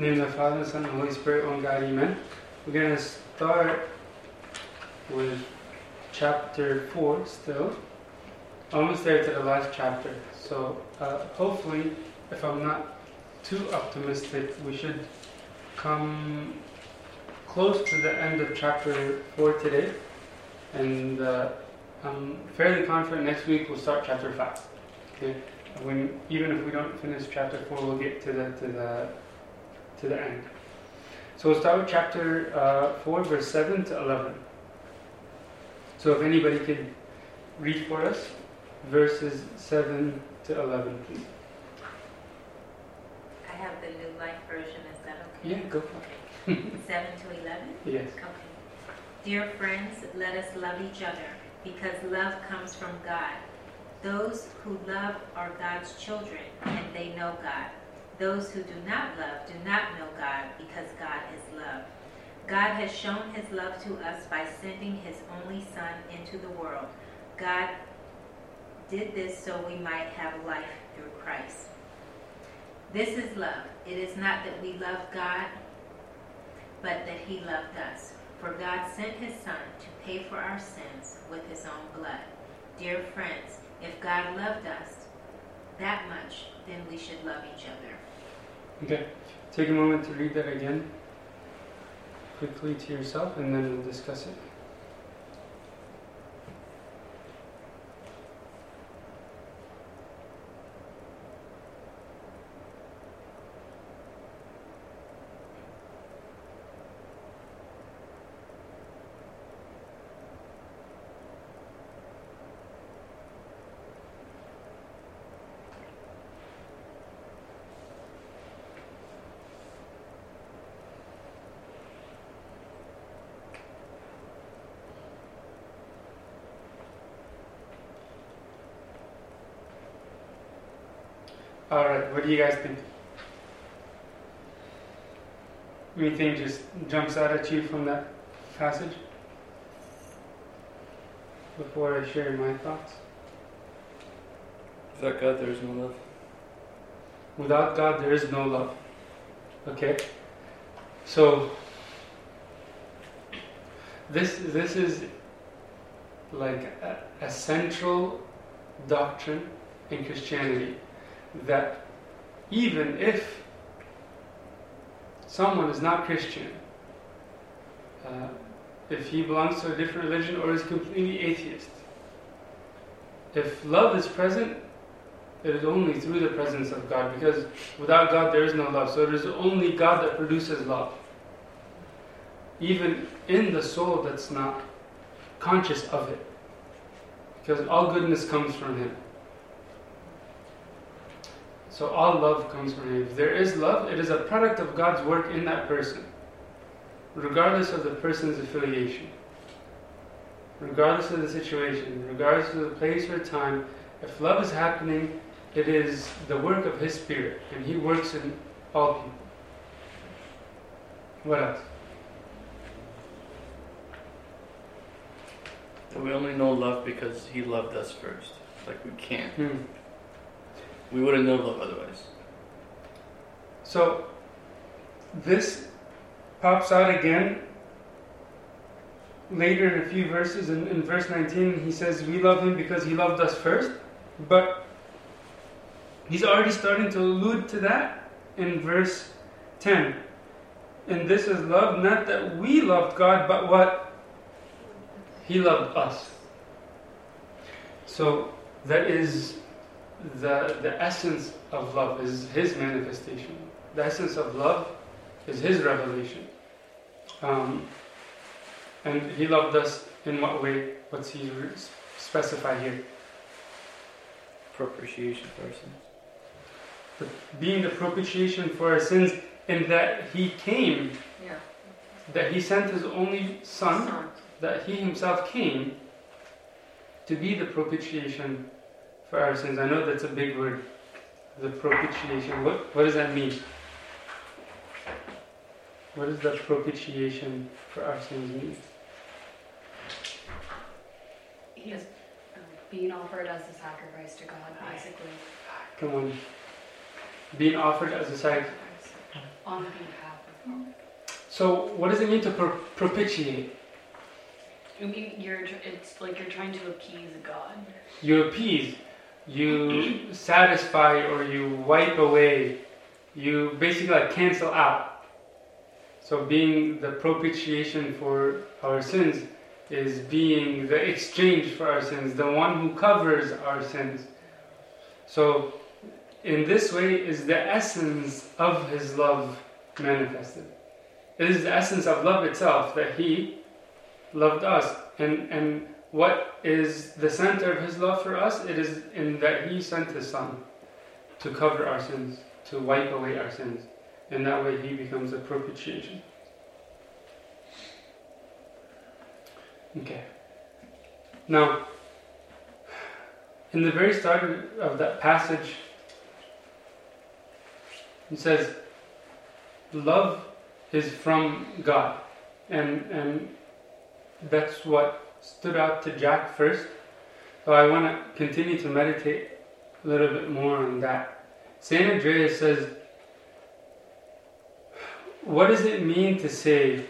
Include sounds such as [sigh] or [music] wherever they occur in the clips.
In the name of the Father, the Son, and the Holy Spirit, one God, amen. We're going to start with chapter 4 still. Almost there to the last chapter. So uh, hopefully, if I'm not too optimistic, we should come close to the end of chapter 4 today. And uh, I'm fairly confident next week we'll start chapter 5. Okay? When, even if we don't finish chapter 4, we'll get to the, to the, to the end. So we'll start with chapter uh, 4, verse 7 to 11. So if anybody could read for us verses 7 to 11, please. I have the New Life Version, is that okay? Yeah, go for it. 7 to 11? [laughs] Yes. Okay. Dear friends, let us love each other because love comes from God. Those who love are God's children and they know God. Those who do not love do not know God because God is love. God has shown his love to us by sending his only Son into the world. God did this so we might have life through Christ. This is love. It is not that we love God, but that he loved us. For God sent his Son to pay for our sins with his own blood. Dear friends, if God loved us that much, then we should love each other. Okay. Take a moment to read that again quickly to yourself and then we'll discuss it. All right, what do you guys think? Anything just jumps out at you from that passage? Before I share my thoughts? Without God, there is no love. Without God, there is no love. Okay? So, this, this is like a, a central doctrine in Christianity that even if someone is not Christian, uh, if he belongs to a different religion or is completely atheist, if love is present, it is only through the presence of God because without God there is no love. So it is only God that produces love. Even in the soul that's not conscious of it. Because all goodness comes from Him. So all love comes from Him. If there is love, it is a product of God's work in that person, regardless of the person's affiliation, regardless of the situation, regardless of the place or time. If love is happening, it is the work of His Spirit, and He works in all people. What else? We only know love because He loved us first. Like we can't. Hmm. We wouldn't know love otherwise. So this pops out again later in a few verses. In, in verse 19, he says, We love him because he loved us first. But he's already starting to allude to that in verse 10. And this is love, not that we loved God, but what? He loved us. So that is the, the essence of love is his manifestation. The essence of love is his revelation. Um, and he loved us in what way? What's he re- specify here? Propitiation for our sins. The, being the propitiation for our sins, in that he came, Yeah. that he sent his only son, that he himself came to be the propitiation for our sins. I know that's a big word. The propitiation. What, what does that mean? What does the propitiation for our sins mean? He is um, being offered as a sacrifice to God, basically. Come on. Being offered as a sacrifice. on behalf of God. So, what does it mean to pro- propitiate? I mean, you're it's like you're trying to appease God. You appease, you satisfy, or you wipe away. You basically like cancel out. So, being the propitiation for our sins is being the exchange for our sins, the one who covers our sins. So, in this way, is the essence of His love manifested. It is the essence of love itself that He loved us. And, and what is the center of His love for us? It is in that He sent His Son to cover our sins, to wipe away our sins. And that way He becomes a propitiation. Okay. Now, in the very start of that passage, it says, Love is from God. And, and that's what stood out to Jack first. So I want to continue to meditate a little bit more on that. St. Andreas says, What does it mean to say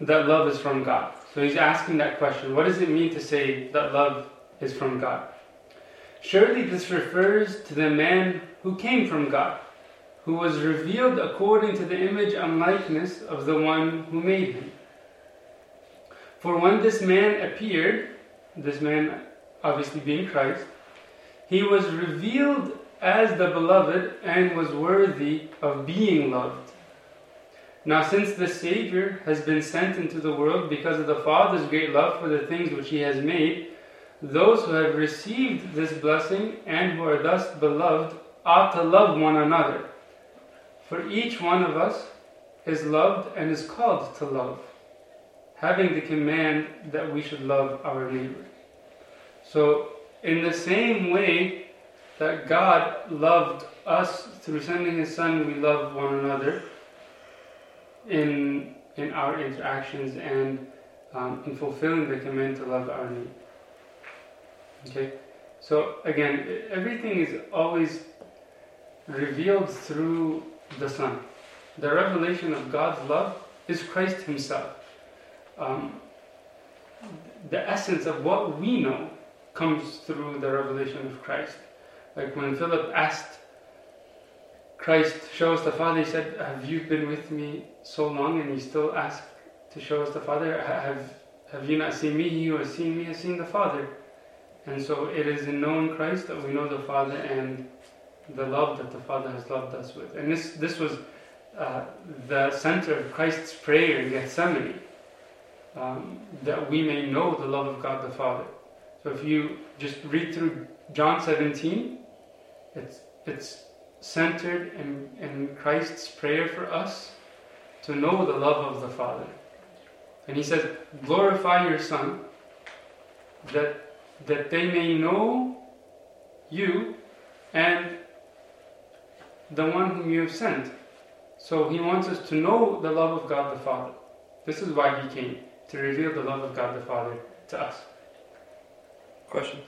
that love is from God? So he's asking that question. What does it mean to say that love is from God? Surely this refers to the man who came from God, who was revealed according to the image and likeness of the one who made him. For when this man appeared, this man obviously being Christ, he was revealed as the beloved and was worthy of being loved. Now, since the Savior has been sent into the world because of the Father's great love for the things which He has made, those who have received this blessing and who are thus beloved ought to love one another. For each one of us is loved and is called to love, having the command that we should love our neighbor. So, in the same way that God loved us through sending His Son, we love one another in in our interactions and um, in fulfilling the command to love our neighbor. Okay, so again, everything is always revealed through the Son. The revelation of God's love is Christ Himself. Um, the essence of what we know comes through the revelation of Christ. Like when Philip asked Christ, show us the Father, he said, Have you been with me so long and you still ask to show us the Father? Have, have you not seen me? He who has seen me has seen the Father. And so it is in knowing Christ that we know the Father and the love that the Father has loved us with. And this, this was uh, the center of Christ's prayer in Gethsemane, um, that we may know the love of God the Father. So if you just read through John 17, it's, it's centered in, in Christ's prayer for us to know the love of the Father. And he says, Glorify your Son, that, that they may know you and the one whom you have sent. So he wants us to know the love of God the Father. This is why he came, to reveal the love of God the Father to us. Question.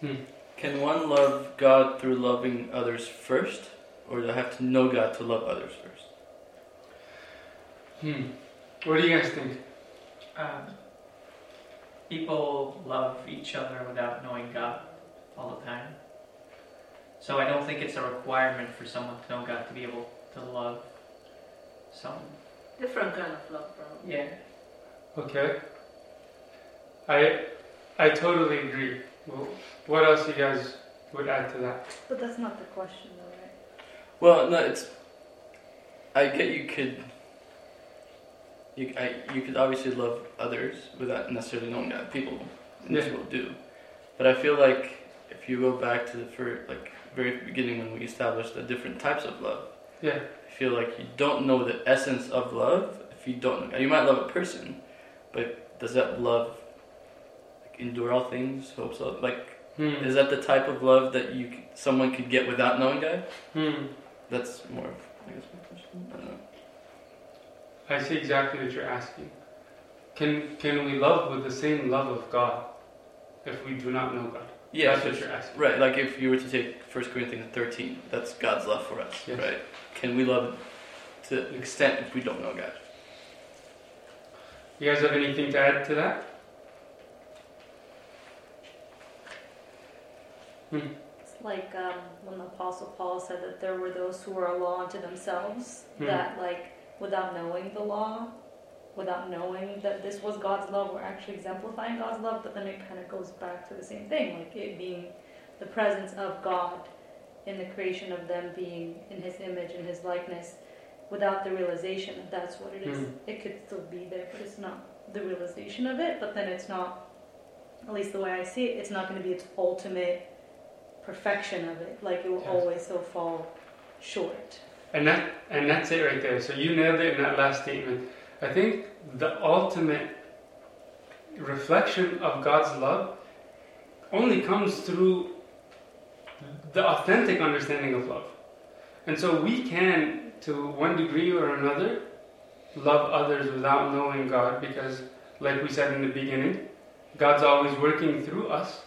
Hmm. Can one love God through loving others first, or do I have to know God to love others first? Hmm. What do you guys think? Um, people love each other without knowing God all the time. So I don't think it's a requirement for someone to know God to be able to love someone. Different kind of love, bro. Yeah. Okay. I I totally agree. Well, what else you guys would add to that? But that's not the question, though, right? Well, no, it's. I get you could. You, I, you could obviously love others without necessarily knowing that People in this Yeah. world do, but I feel like if you go back to the for like very beginning when we established the different types of love, Yeah. I feel like you don't know the essence of love if you don't know. You might love a person, but does that love like, endure all things? Hope so. Like, Hmm. is that the type of love that you someone could get without knowing God? Hmm. That's more of, I guess, my question. I don't know. I see exactly what you're asking. Can can we love with the same love of God if we do not know God? Yeah, That's what you're asking. right. Like if you were to take 1 Corinthians 13, that's God's love for us, Yes. right? Can we love to an extent if we don't know God. You guys have anything to add to that? It's like um, when the Apostle Paul said that there were those who were a law unto themselves, Hmm. that, like, without knowing the law, without knowing that this was God's love, were actually exemplifying God's love, but then it kind of goes back to the same thing, like it being the presence of God in the creation of them being in His image and His likeness, without the realization that that's what it is. Hmm. It could still be there, but it's not the realization of it, but then it's not, at least the way I see it, it's not going to be its ultimate perfection of it. Like it will Yes. always still fall short. And that and that's it right there. So you nailed it in that last statement. I think the ultimate reflection of God's love only comes through the authentic understanding of love. And so we can, to one degree or another, love others without knowing God because, like we said in the beginning, God's always working through us.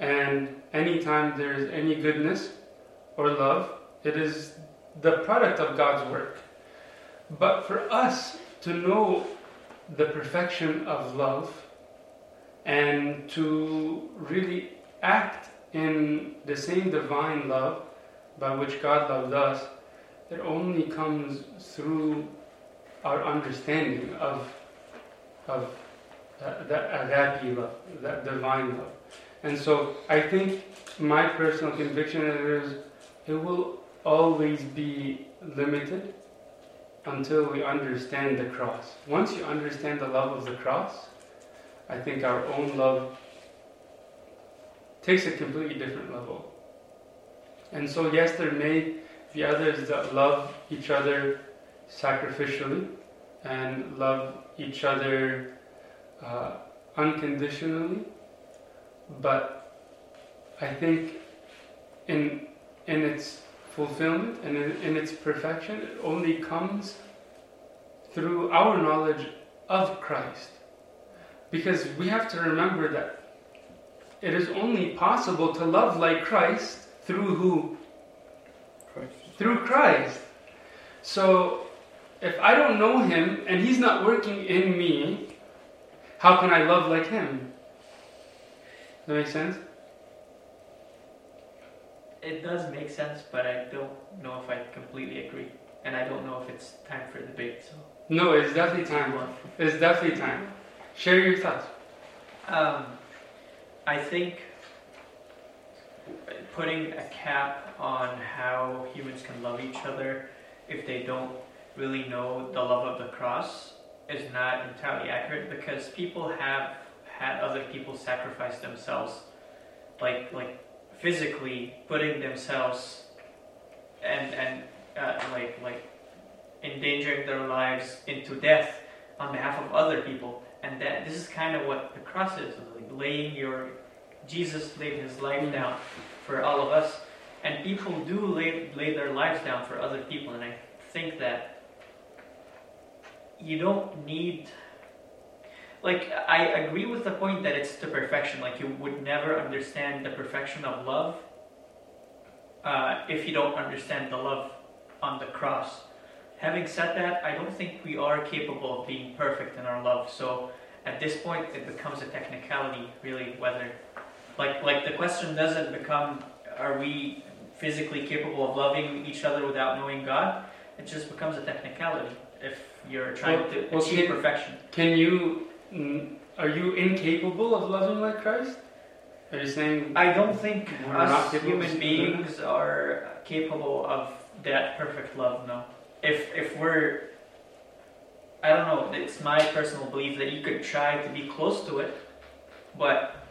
And anytime there's any goodness or love, it is the product of God's work. But for us to know the perfection of love and to really act in the same divine love by which God loved us, it only comes through our understanding of, of uh, uh, that, that agape love, that divine love. And so I think my personal conviction is it will always be limited until we understand the cross. Once you understand the love of the cross, I think our own love takes a completely different level. And so, yes, there may be others that love each other sacrificially and love each other uh, unconditionally, but I think in in its fulfillment and in, in its perfection, it only comes through our knowledge of Christ. Because we have to remember that it is only possible to love like Christ through who? Through Christ. So if I don't know Him and He's not working in me, how can I love like Him? Does that make sense? It does make sense, but I don't know if I completely agree, and I don't know if it's time for debate. So, No, it's definitely time. It's definitely time. Share your thoughts. um, I think putting a cap on how humans can love each other if they don't really know the love of the cross is not entirely accurate because people have had other people sacrifice themselves, like like physically putting themselves and and uh, like like endangering their lives into death on behalf of other people, and that this is kind of what the cross is, like laying your Jesus laid his life down for all of us, and people do lay lay their lives down for other people, and I think that you don't need like I agree with the point that it's to perfection. Like you would never understand the perfection of love uh, if you don't understand the love on the cross. Having said that, I don't think we are capable of being perfect in our love. So at this point, it becomes a technicality, really. Whether like like the question doesn't become are we physically capable of loving each other without knowing God? It just becomes a technicality if you're trying Well- to well, achieve can- perfection. Can you, are you incapable of loving like Christ? Are you saying, I don't think We're not us human beings are capable of that perfect love. No, if if we're, I don't know. It's my personal belief that you could try to be close to it, but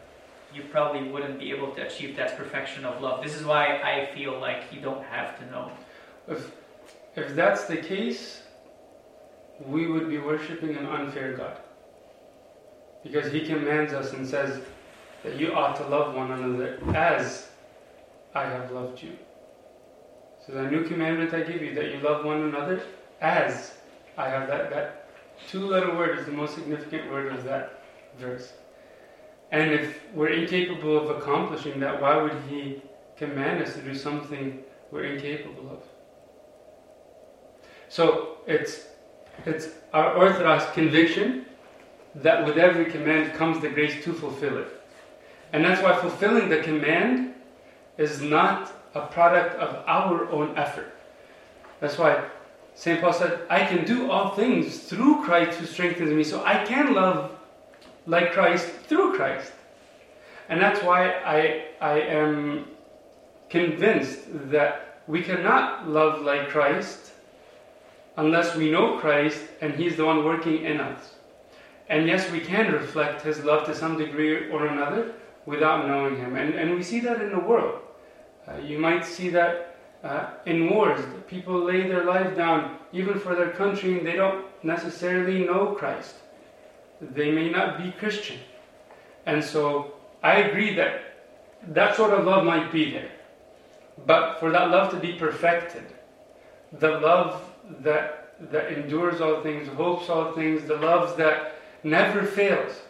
you probably wouldn't be able to achieve that perfection of love. This is why I feel like you don't have to know. if, if that's the case, we would be worshipping an unfair God. Because He commands us and says that you ought to love one another as I have loved you. So the new commandment I give you that you love one another as I have that that two letter word is the most significant word of that verse. And if we're incapable of accomplishing that, why would he command us to do something we're incapable of? So it's it's our orthodox conviction that with every command comes the grace to fulfill it. And that's why fulfilling the command is not a product of our own effort. That's why St. Paul said, I can do all things through Christ who strengthens me. So I can love like Christ through Christ. And that's why I, I am convinced that we cannot love like Christ unless we know Christ and He's the one working in us. And yes, we can reflect His love to some degree or another without knowing Him. And, and we see that in the world. Uh, you might see that uh, in wars. People lay their life down even for their country and they don't necessarily know Christ. They may not be Christian. And so I agree that that sort of love might be there. But for that love to be perfected, the love that, that endures all things, hopes all things, the love that never fails,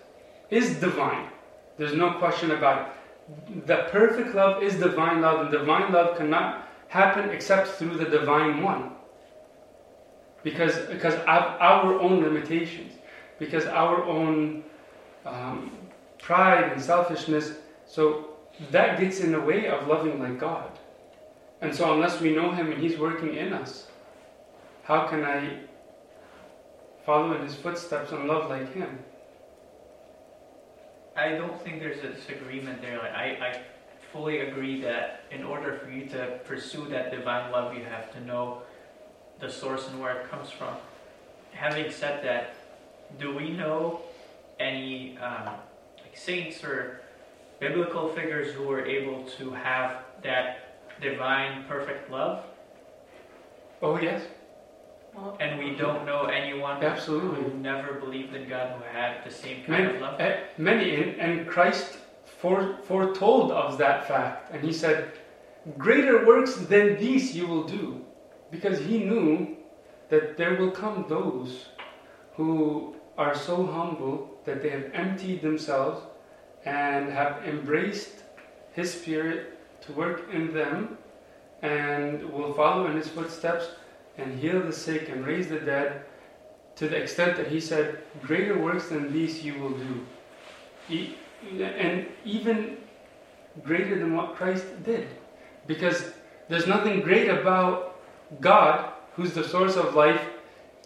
is divine. There's no question about it. The perfect love is divine love, and divine love cannot happen except through the divine one. Because, because of our own limitations, because our own um, pride and selfishness, so that gets in the way of loving like God. And so, unless we know Him and He's working in us, how can I follow in His footsteps and love like Him? I don't think there's a disagreement there. Like I, I fully agree that in order for you to pursue that divine love, you have to know the source and where it comes from. Having said that, do we know any um, saints or biblical figures who were able to have that divine, perfect love? Oh, yes, And we don't know anyone Absolutely. who never believed in God who had the same kind many, of love. eh, many and, and Christ fore, foretold of that fact. And He said, Greater works than these you will do. Because He knew that there will come those who are so humble that they have emptied themselves and have embraced His Spirit to work in them and will follow in His footsteps and heal the sick and raise the dead to the extent that He said, Greater works than these you will do. And even greater than what Christ did. Because there's nothing great about God, who's the source of life,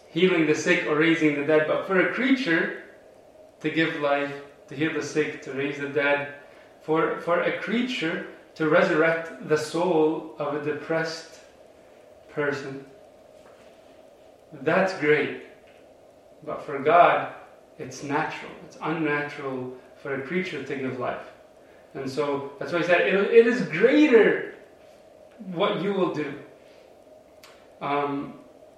healing the sick or raising the dead. But for a creature to give life, to heal the sick, to raise the dead, for, for a creature to resurrect the soul of a depressed person, that's great. But for God, it's natural. It's unnatural for a creature to give life. And so that's why he said, it, it is greater what you will do. Um,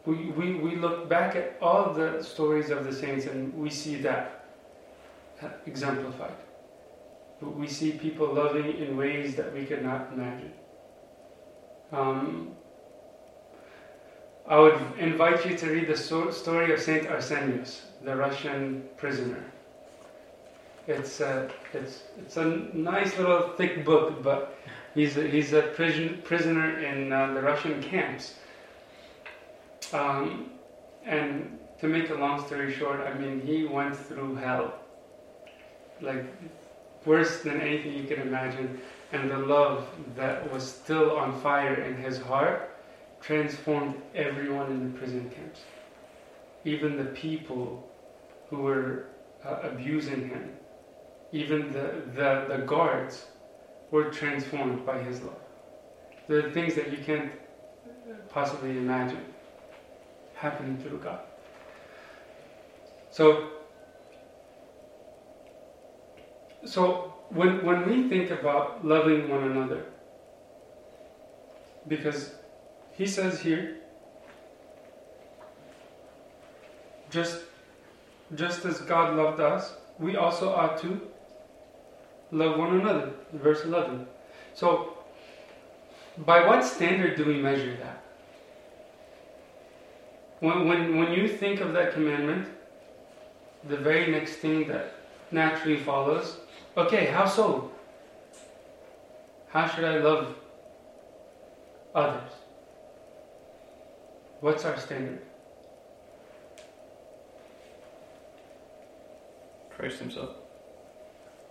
we, we, we look back at all the stories of the saints and we see that exemplified. We see people loving in ways that we could not imagine. Um, I would invite you to read the story of Saint Arsenius, the Russian prisoner. It's a, it's, it's a nice little thick book, but he's a, he's a prison, prisoner in uh, the Russian camps. Um, and to make a long story short, I mean, he went through hell. Like, worse than anything you can imagine. And the love that was still on fire in his heart transformed everyone in the prison camps. Even the people who were uh, abusing him, even the, the, the guards were transformed by his love. There are things that you can't possibly imagine happening through God. So, so when, when we think about loving one another, because he says here, just, just as God loved us, we also ought to love one another. Verse 11. So, by what standard do we measure that? When, when, when you think of that commandment, the very next thing that naturally follows Okay, how so? How should I love others? What's our standard? Christ Himself.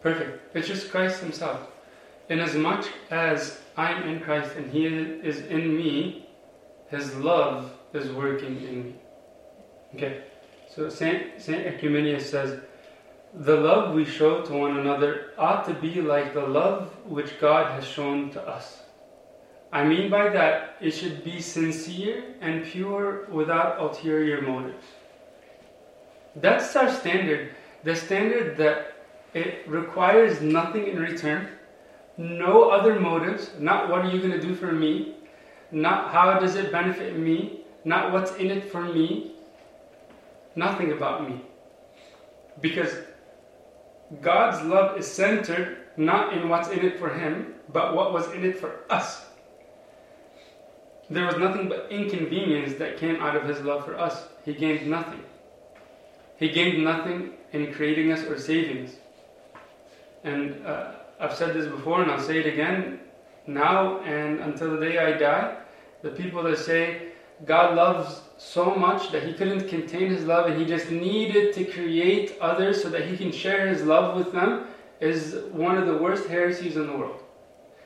Perfect. It's just Christ Himself. Inasmuch as I'm in Christ and He is in me, His love is working in me. Okay. So Saint Saint Oecumenius says the love we show to one another ought to be like the love which God has shown to us. I mean by that, it should be sincere and pure without ulterior motives. That's our standard. The standard that it requires nothing in return, no other motives, not what are you going to do for me, not how does it benefit me, not what's in it for me, nothing about me. Because God's love is centered not in what's in it for Him, but what was in it for us. There was nothing but inconvenience that came out of His love for us. He gained nothing. He gained nothing in creating us or saving us. And uh, I've said this before and I'll say it again now and until the day I die. The people that say God loves so much that he couldn't contain his love and he just needed to create others so that he can share his love with them is one of the worst heresies in the world.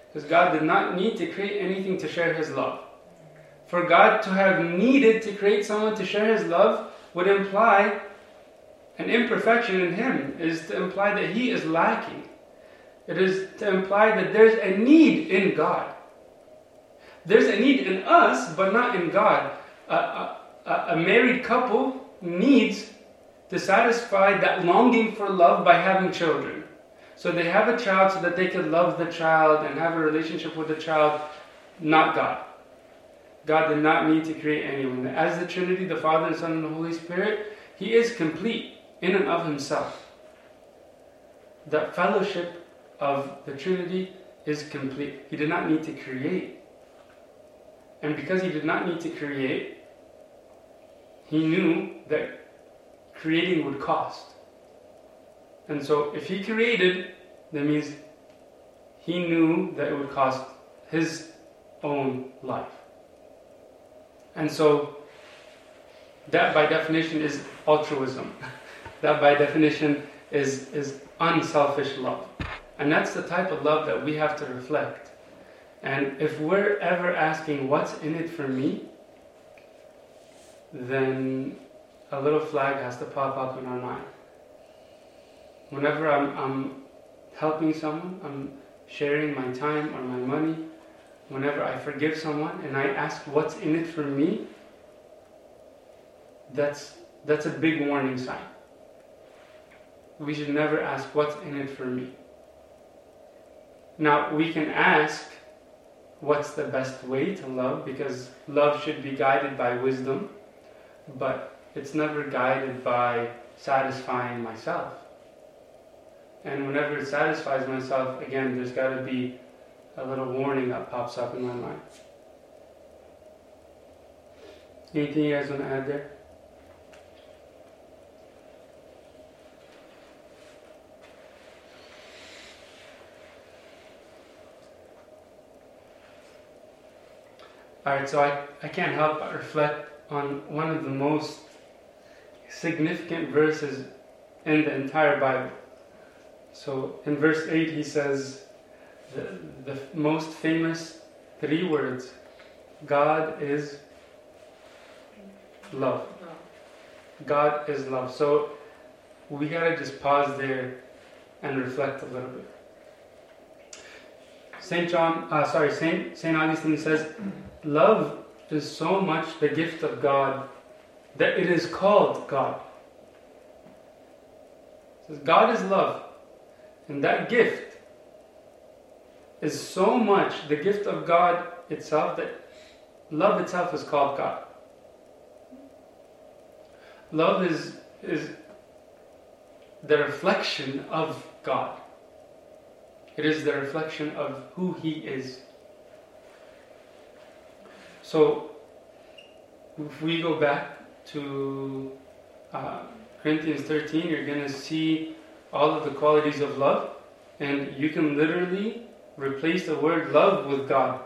Because God did not need to create anything to share his love. For God to have needed to create someone to share his love would imply an imperfection in him, is to imply that he is lacking. It is to imply that there's a need in God. There's a need in us, but not in God. A, a, a married couple needs to satisfy that longing for love by having children. So they have a child so that they can love the child and have a relationship with the child, not God. God did not need to create anyone. As the Trinity, the Father, the Son, and the Holy Spirit, He is complete in and of Himself. That fellowship of the Trinity is complete. He did not need to create. And because He did not need to create, He knew that creating would cost. And so if He created, that means He knew that it would cost His own life. And so that by definition is altruism. [laughs] that by definition is, is unselfish love. And that's the type of love that we have to reflect. And if we're ever asking, what's in it for me? Then a little flag has to pop up in our mind. Whenever I'm, I'm helping someone, I'm sharing my time or my money, whenever I forgive someone and I ask what's in it for me, that's, that's a big warning sign. We should never ask what's in it for me. Now, we can ask what's the best way to love because love should be guided by wisdom, but it's never guided by satisfying myself. And whenever it satisfies myself, again, there's got to be a little warning that pops up in my mind. Anything you guys want to add there? Alright, so I, I can't help but reflect on one of the most significant verses in the entire Bible. So in verse 8, he says the, the most famous three words God is love. God is love. So we gotta just pause there and reflect a little bit. Saint John, uh, sorry, Saint Saint Augustine says, love is so much the gift of God that it is called God. Says God is love, and that gift is so much the gift of God itself that love itself is called God. Love is is the reflection of God. It is the reflection of who He is. So, if we go back to uh, Corinthians 13, you're going to see all of the qualities of love, and you can literally replace the word love with God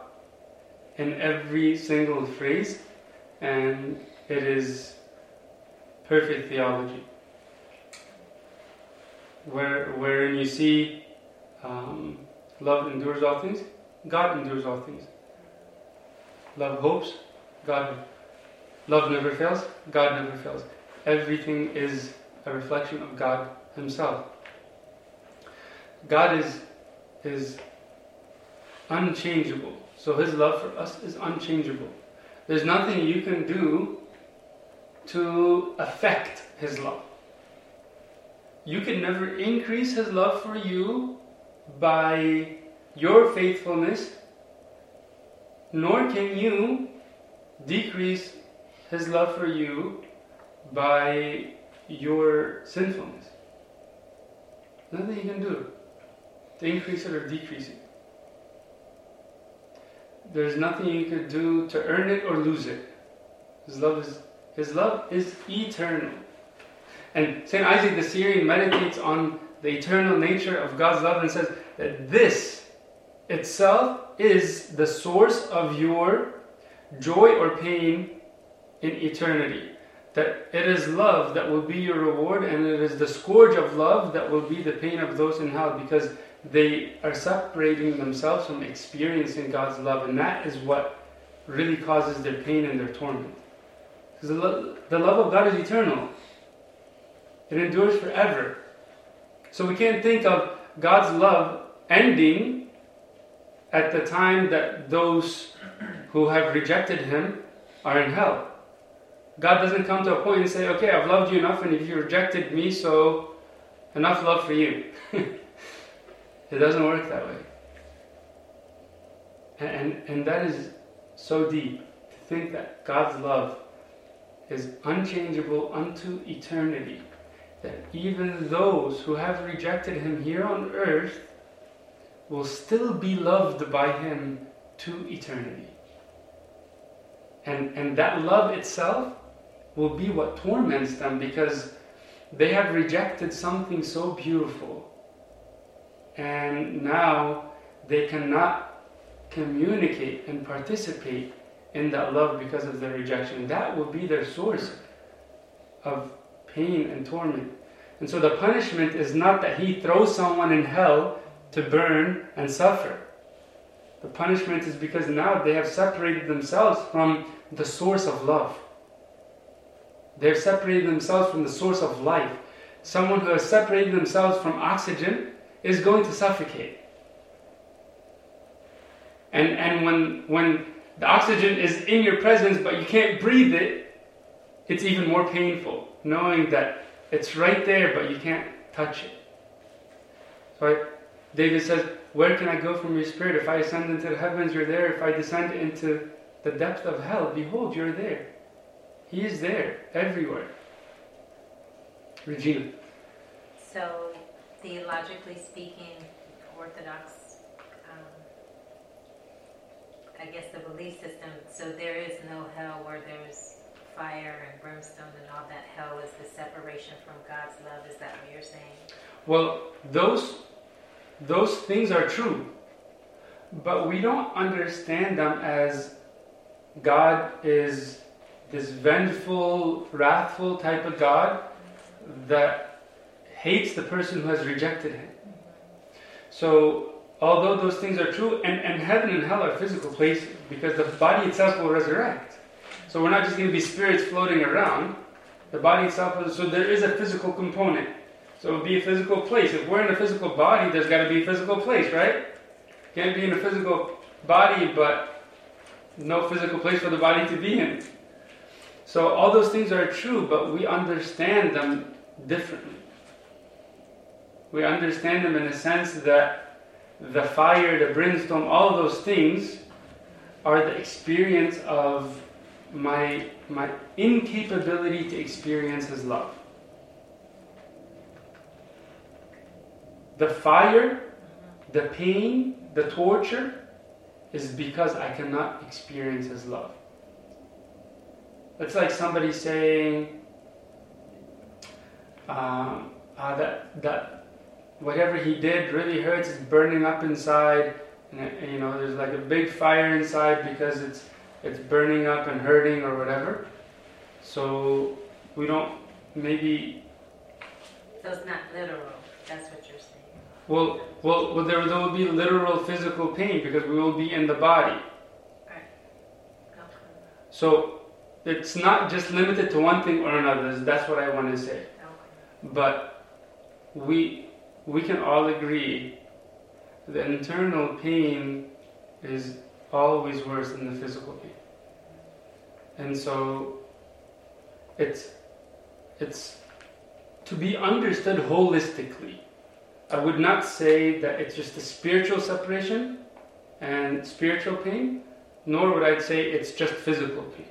in every single phrase, and it is perfect theology. where wherein you see um, love endures all things, God endures all things. Love hopes, God. Love never fails, God never fails. Everything is a reflection of God Himself. God is is unchangeable. So His love for us is unchangeable. There's nothing you can do to affect His love. You can never increase His love for you by your faithfulness, nor can you decrease His love for you by your sinfulness. Nothing you can do to increase it or decrease it. There's nothing you could do to earn it or lose it. His love is His love is eternal. And Saint Isaac the Syrian meditates on the eternal nature of God's love and says that this itself is the source of your joy or pain in eternity. That it is love that will be your reward, and it is the scourge of love that will be the pain of those in hell because they are separating themselves from experiencing God's love, and that is what really causes their pain and their torment. Because the, love of God is eternal, it endures forever. So we can't think of God's love ending at the time that those who have rejected Him are in hell. God doesn't come to a point and say, okay, I've loved you enough, and if you rejected me, so enough love for you. [laughs] It doesn't work that way. And, and, and that is so deep to think that God's love is unchangeable unto eternity. That even those who have rejected Him here on earth will still be loved by Him to eternity. And, and that love itself will be what torments them because they have rejected something so beautiful and now they cannot communicate and participate in that love because of their rejection. That will be their source of pain and torment. And so the punishment is not that he throws someone in hell to burn and suffer. The punishment is because now they have separated themselves from the source of love. They have separated themselves from the source of life. Someone who has separated themselves from oxygen is going to suffocate. And, and when, when the oxygen is in your presence but you can't breathe it, it's even more painful knowing that it's right there but you can't touch it. So David says, Where can I go from your spirit? If I ascend into the heavens, you're there. If I descend into the depth of hell, behold, you're there. He is there, everywhere. Regina. So, theologically speaking, Orthodox, um, I guess the belief system, so there is no hell where there's fire and brimstone and all that. Hell is the separation from God's love. Is that what you're saying? Well, those those things are true, but we don't understand them as God is this vengeful, wrathful type of God that hates the person who has rejected him. So, although those things are true, and, and heaven and hell are physical places because the body itself will resurrect. So, we're not just going to be spirits floating around. The body itself, so there is a physical component. So, it would be a physical place. If we're in a physical body, there's got to be a physical place, right? Can't be in a physical body, but no physical place for the body to be in. So, all those things are true, but we understand them differently. We understand them in a sense that the fire, the brimstone, all those things are the experience of my, my incapability to experience His love. The fire, the pain, the torture is because I cannot experience His love. It's like somebody saying um, uh, that that whatever he did really hurts. It's burning up inside, and it, you know there's like a big fire inside because it's it's burning up and hurting or whatever. So we don't maybe So it's not literal. That's what you're saying. Well, well, there, there will be literal physical pain because we will be in the body. So it's not just limited to one thing or another. That's what I want to say. But we we can all agree the internal pain is always worse than the physical pain. And so it's it's to be understood holistically. I would not say that it's just a spiritual separation and spiritual pain, nor would I say it's just physical pain.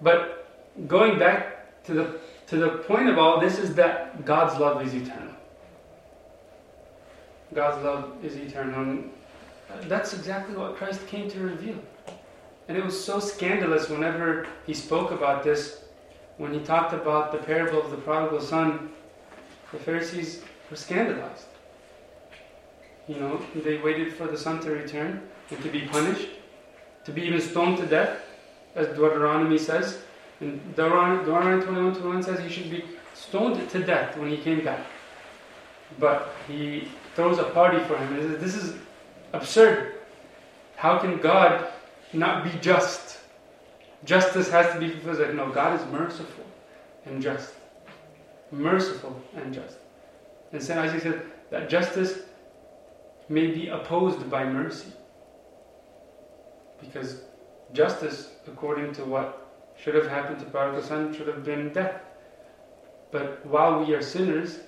But going back to the to the point of all this is that God's love is eternal. God's love is eternal. And uh, that's exactly what Christ came to reveal. And it was so scandalous whenever he spoke about this, when he talked about the parable of the prodigal son, the Pharisees were scandalized. You know, they waited for the son to return and to be punished, to be even stoned to death, as Deuteronomy says. And Deuteronomy 21 21 says he should be stoned to death when he came back. But he throws a party for him. This is absurd. How can God not be just? Justice has to be fulfilled. Like, no, God is merciful and just. Merciful and just. And St. Isaac said that justice may be opposed by mercy. Because justice, according to what should have happened to prodigal son, should have been death. But while we are sinners,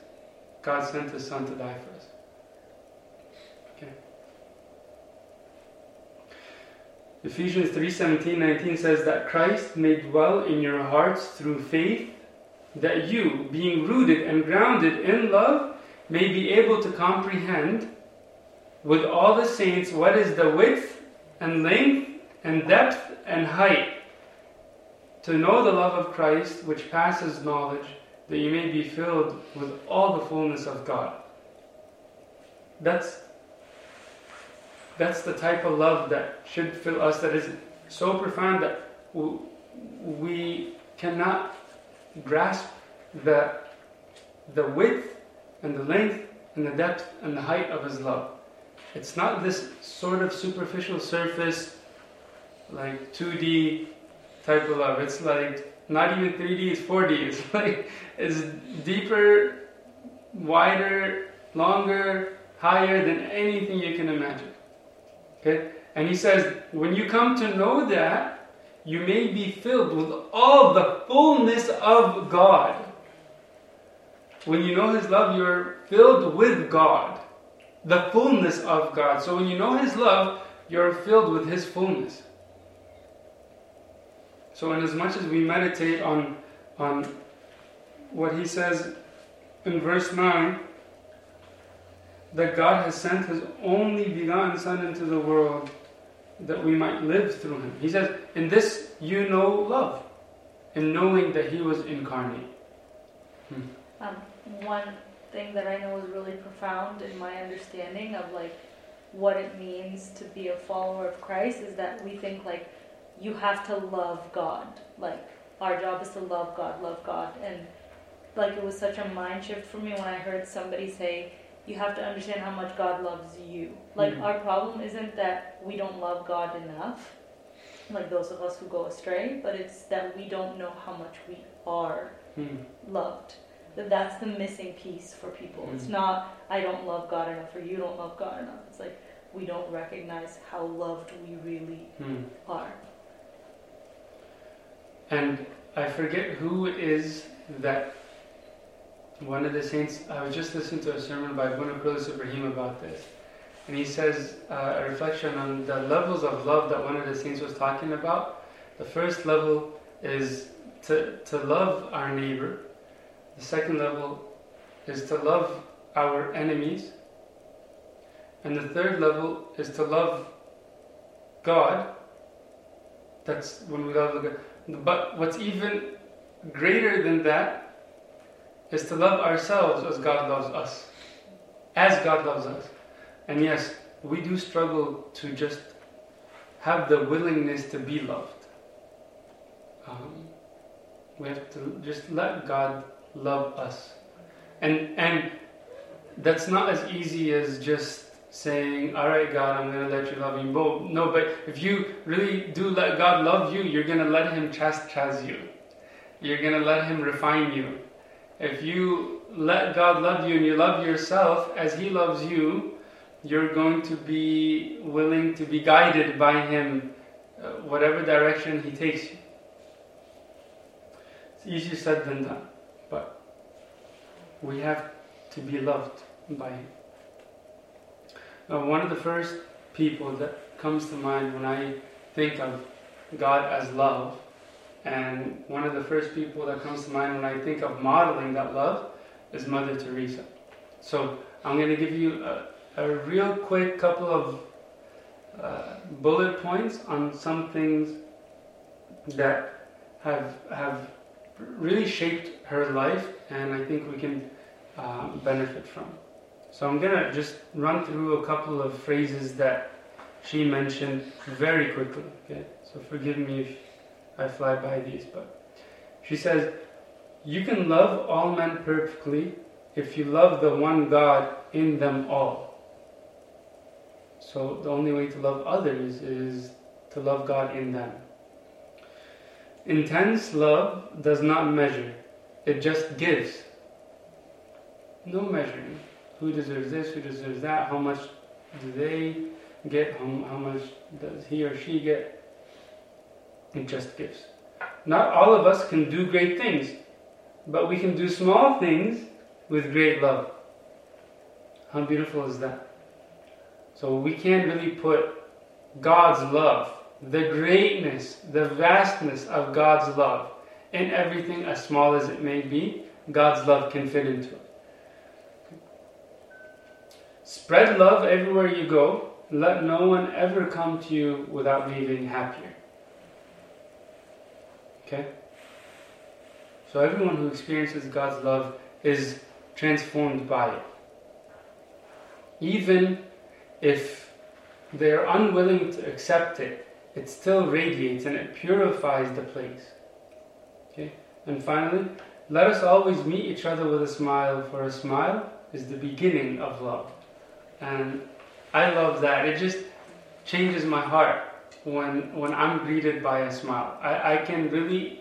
God sent His Son to die for us. Okay. Ephesians 3 17 19 says that Christ may dwell in your hearts through faith, that you, being rooted and grounded in love, may be able to comprehend with all the saints what is the width and length and depth and height to know the love of Christ, which passes knowledge, that you may be filled with all the fullness of God. That's that's the type of love that should fill us that is so profound that we cannot grasp the the width and the length and the depth and the height of his love. It's not this sort of superficial surface like 2D type of love. It's like not even 3D, it's 4D. [laughs] It's like it's deeper, wider, longer, higher than anything you can imagine. Okay? And he says, when you come to know that, you may be filled with all the fullness of God. When you know His love, you're filled with God, the fullness of God. So when you know His love, you're filled with His fullness. So, in as much as we meditate on, on what he says in verse 9, that God has sent his only begotten Son into the world that we might live through him. He says, In this you know love, in knowing that he was incarnate. Hmm. Um, one thing that I know is really profound in my understanding of like what it means to be a follower of Christ is that we think like you have to love God. Like our job is to love God, love God, and like it was such a mind shift for me when I heard somebody say, "You have to understand how much God loves you." Like mm-hmm. our problem isn't that we don't love God enough, like those of us who go astray, but it's that we don't know how much we are mm-hmm. loved. That that's the missing piece for people. Mm-hmm. It's not I don't love God enough or you don't love God enough. It's like we don't recognize how loved we really hmm. are. And I forget who it is that one of the saints, I was just listening to a sermon by Abuna Qudus Ibrahim about this. And he says uh, a reflection on the levels of love that one of the saints was talking about. The first level is to, to love our neighbor. The second level is to love our enemies. And the third level is to love God. That's when we love God. But what's even greater than that is to love ourselves as God loves us. As God loves us. And yes, we do struggle to just have the willingness to be loved. Um, we have to just let God love us. And and that's not as easy as just saying, All right, God, I'm going to let you love me. But, no, but if you really do let God love you, you're going to let Him chastise you. You're going to let Him refine you. If you let God love you and you love yourself as He loves you, you're going to be willing to be guided by Him, uh, whatever direction He takes you. It's easier said than done, but we have to be loved by Him. Uh, one of the first people that comes to mind when I think of God as love, and one of the first people that comes to mind when I think of modeling that love is Mother Teresa. So I'm going to give you a, a real quick couple of uh, bullet points on some things that have have really shaped her life, and I think we can um, benefit from. So I'm gonna just run through a couple of phrases that she mentioned very quickly. Okay, so forgive me if I fly by these, but she says, "You can love all men perfectly if you love the one God in them all." So the only way to love others is to love God in them. Intense love does not measure; it just gives. No measuring who deserves this, who deserves that, how much do they get, how, how much does he or she get. It just gives. Not all of us can do great things, but we can do small things with great love. How beautiful is that? So we can't really put God's love, the greatness, the vastness of God's love in everything, as small as it may be, God's love can fit into it. Spread love everywhere you go. Let no one ever come to you without leaving happier. Okay? So everyone who experiences God's love is transformed by it. Even if they're unwilling to accept it, it still radiates and it purifies the place. Okay? And finally, let us always meet each other with a smile, for a smile is the beginning of love. And I love that. It just changes my heart when when I'm greeted by a smile. I, I can really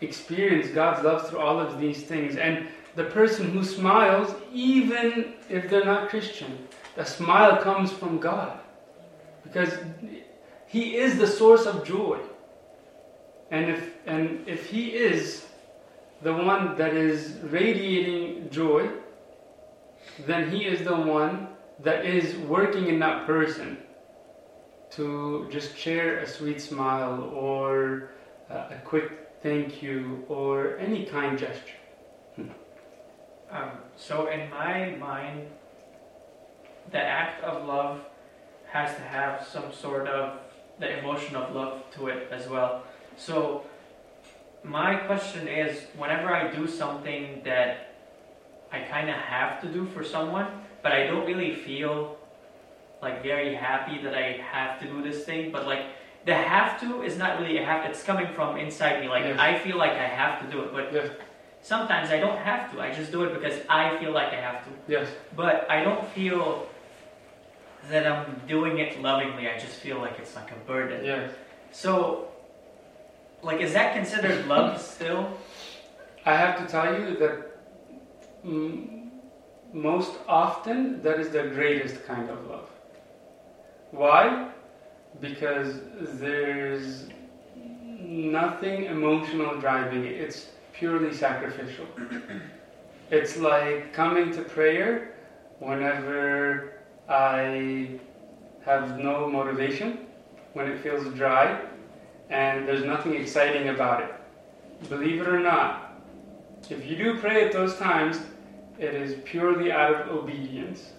experience God's love through all of these things. And the person who smiles, even if they're not Christian, the smile comes from God. Because He is the source of joy. And if and if He is the one that is radiating joy, then he is the one that is working in that person to just share a sweet smile or a quick thank you or any kind gesture. Um, so in my mind, the act of love has to have some sort of the emotion of love to it as well. So my question is, whenever I do something that I kind of have to do for someone, but I don't really feel like very happy that I have to do this thing. But like the have to is not really a have. It's coming from inside me. Like Yes. I feel like I have to do it, but Yes, sometimes I don't have to. I just do it because I feel like I have to. yes, But I don't feel that I'm doing it lovingly. I just feel like it's like a burden. yes. So, like, is that considered love [laughs] still? I have to tell you that mm, most often that is the greatest kind of love. Why? Because there's nothing emotional driving it. It's purely sacrificial. [clears throat] it's like coming to prayer whenever I have no motivation, when it feels dry, and there's nothing exciting about it. Believe it or not, if you do pray at those times, it is purely out of obedience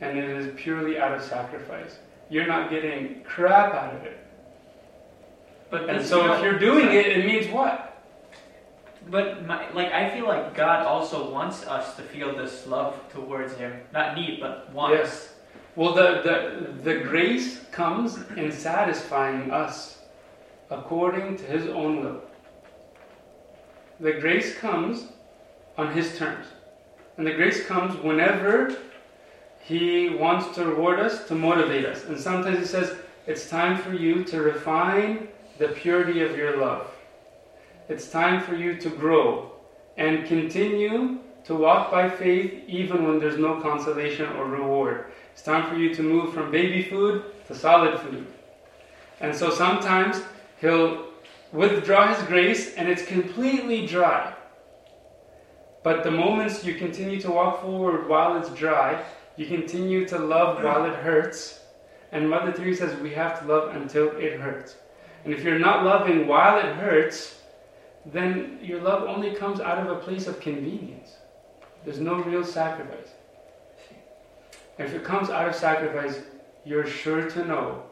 and it is purely out of sacrifice. You're not getting crap out of it. But And so if you're doing it, it means what? But my, like I feel like God also wants us to feel this love towards Him, not need, but wants. Yes. Well, the, the, the grace comes in satisfying us according to His own will. The grace comes on His terms. And the grace comes whenever He wants to reward us, to motivate us. And sometimes He says, It's time for you to refine the purity of your love. It's time for you to grow and continue to walk by faith even when there's no consolation or reward. It's time for you to move from baby food to solid food. And so sometimes He'll withdraw His grace and it's completely dry. But the moments you continue to walk forward while it's dry, you continue to love while it hurts. And Mother Teresa says we have to love until it hurts. And if you're not loving while it hurts, then your love only comes out of a place of convenience. There's no real sacrifice. If it comes out of sacrifice, you're sure to know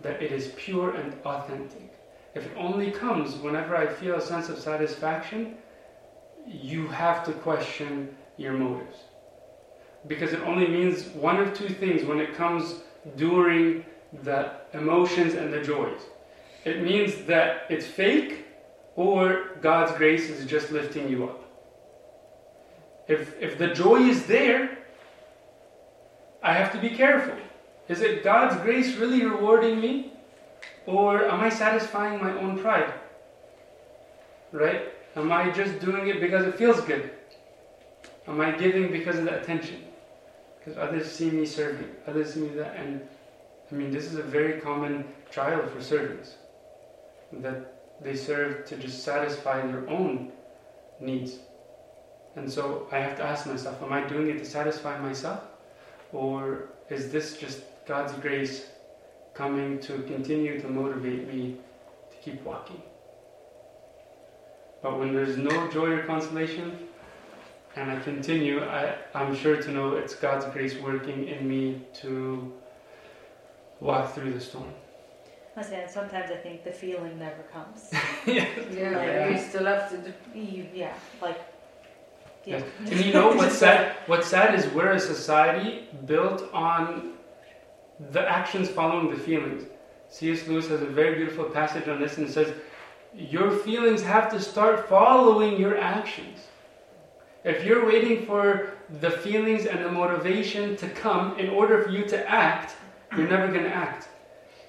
that it is pure and authentic. If it only comes whenever I feel a sense of satisfaction, you have to question your motives. Because it only means one of two things when it comes during the emotions and the joys. It means that it's fake or God's grace is just lifting you up. If, if the joy is there, I have to be careful. Is it God's grace really rewarding me? Or am I satisfying my own pride? Right? Am I just doing it because it feels good? Am I giving because of the attention? Because others see me serving, others see me that, and I mean, this is a very common trial for servants that they serve to just satisfy their own needs. And so I have to ask myself, am I doing it to satisfy myself? Or is this just God's grace coming to continue to motivate me to keep walking? But when there's no joy or consolation, and I continue, I, I'm sure to know it's God's grace working in me to walk through the storm. I say, sometimes I think the feeling never comes. [laughs] yeah. Yeah, you still have to do. You, yeah, like, yeah. [laughs] And you know what's sad? What's sad is we're a society built on the actions following the feelings. C.S. Lewis has a very beautiful passage on this and it says, Your feelings have to start following your actions. If you're waiting for the feelings and the motivation to come in order for you to act, you're never going to act.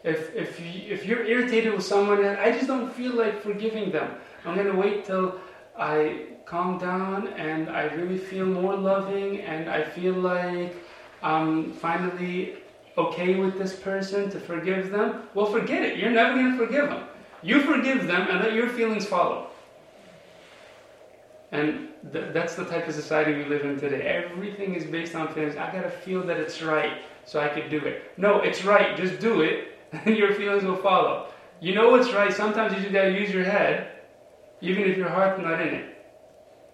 If, if, you, if you're irritated with someone and I just don't feel like forgiving them, I'm going to wait till I calm down and I really feel more loving and I feel like I'm finally okay with this person to forgive them. Well, forget it. You're never going to forgive them. You forgive them and let your feelings follow. And th- that's the type of society we live in today. Everything is based on feelings. I gotta feel that it's right so I could do it. No, it's right. Just do it, and [laughs] your feelings will follow. You know what's right. Sometimes you just gotta use your head, even if your heart's not in it.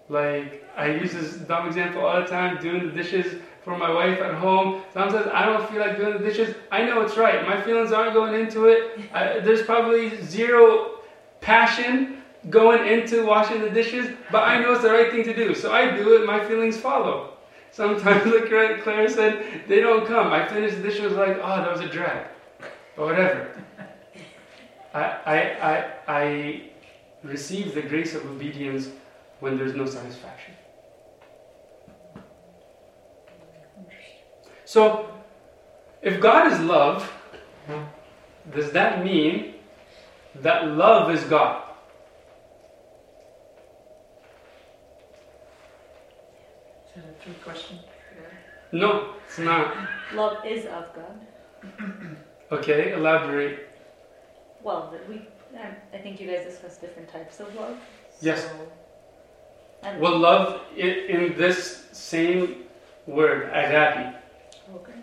Like I use this dumb example all the time, doing the dishes for my wife at home. Sometimes I don't feel like doing the dishes. I know it's right. My feelings aren't going into it. I, there's probably zero passion going into washing the dishes, but I know it's the right thing to do. So I do it, my feelings follow. Sometimes, [laughs] like Claire said, they don't come. I finish the dishes like, oh, that was a drag. Or whatever. I, I, I, I receive the grace of obedience when there's no satisfaction. So, if God is love, does that mean that love is God? Is that a trick question? No, it's not. Love is of God. Okay, elaborate. Well, we, I I think you guys discussed different types of love. Yes. So, and, Well, love i- in this same word, agape. okay.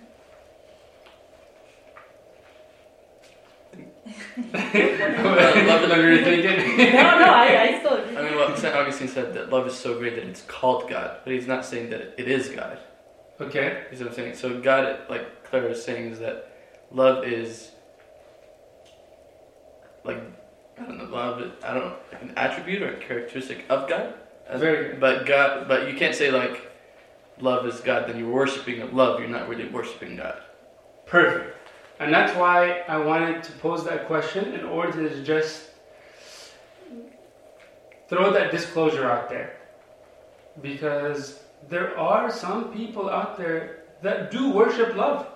love it. Let me rethink. No, no, I, I still agree. I mean, well, St. Augustine said that love is so great that it's called God, but he's not saying that it is God. Okay. You see what I'm saying? So God, like Clara is saying, is that love is like I don't know, love. is- I don't know, like an attribute or a characteristic of God. Very good. But God, but you can't say like love is God. Then you're worshiping love. You're not really worshiping God. Perfect. And that's why I wanted to pose that question in order to just throw that disclosure out there. because there are some people out there that do worship love.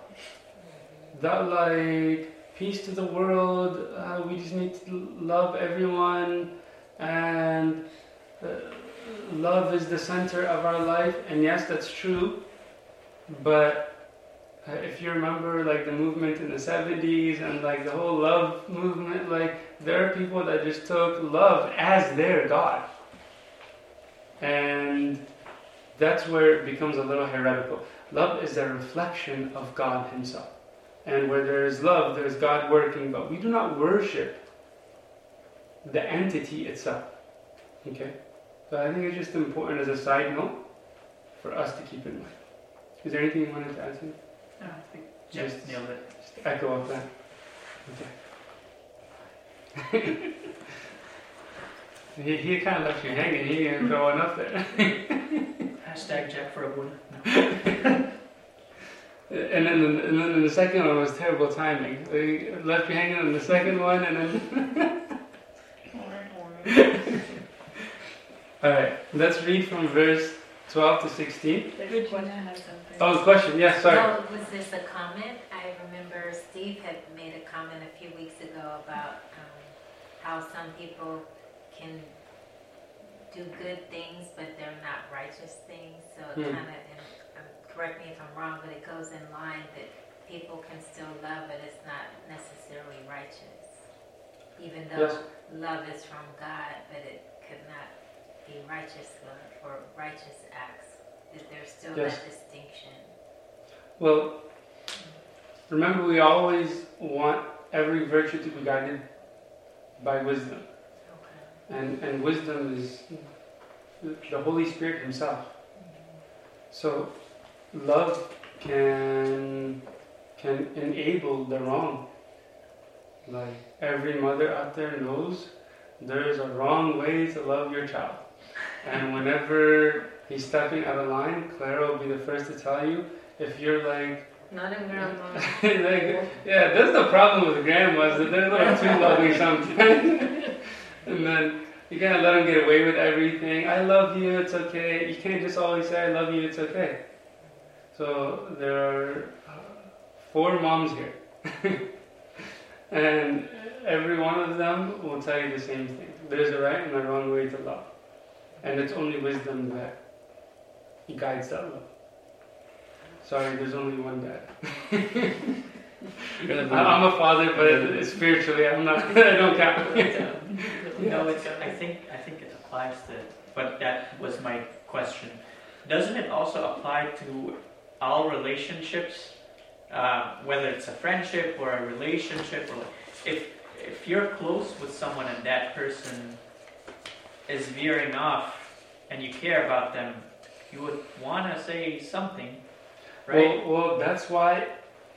That like peace to the world. Uh, we just need to love everyone, and uh, love is the center of our life. And yes, that's true. But uh, if you remember, like the movement in the '70s and like the whole love movement, like there are people that just took love as their god, and that's where it becomes a little heretical. Love is a reflection of God Himself. And where there is love, there is God working, but we do not worship the entity itself. Okay? So I think it's just important as a side note for us to keep in mind. Is there anything you wanted to add to? No, I think Just- nailed it. Just echo off that. Okay. [laughs] he, he kind of left you hanging. He didn't throw one up there. [laughs] Hashtag Jack for a wood. [laughs] And then, and then the second one was terrible timing. They left you hanging on the second one, and then. All right, let's read from verse 12 to 16. There's a question. has something. Oh, question. Yes, sorry. No, was this a comment? I remember Steve had made a comment a few weeks ago about um, how some people can do good things, but they're not righteous things. So it Hmm. kind of, um, correct me if I'm wrong, but it goes in line that people can still love, but it's not necessarily righteous. Even though Yes. love is from God, but it could not be righteous love or righteous acts. Is there still Yes. that distinction. Well, remember, we always want every virtue to be guided by wisdom. Okay. And, and wisdom is the Holy Spirit Himself. So, love can can enable the wrong. Like every mother out there knows, there is a wrong way to love your child. And whenever he's stepping out of line, Clara will be the first to tell you. If you're like, Not in grandma. [laughs] like yeah, that's the problem with grandmas that they're a little too loving sometimes. [laughs] and then you can't let them get away with everything. I love you, it's okay. You can't just always say I love you, it's okay. So there are uh, four moms here, [laughs] and every one of them will tell you the same thing. There's a right and a wrong way to love, and it's only wisdom that guides that love. Sorry, there's only one dad. [laughs] I- I'm a father, but spiritually, I'm not. [laughs] I don't count. No, it's, I think I think it applies to, but that was my question. Doesn't it also apply to all relationships, uh, whether it's a friendship or a relationship, or if if you're close with someone and that person is veering off, and you care about them, you would want to say something, right? Well, well, that's why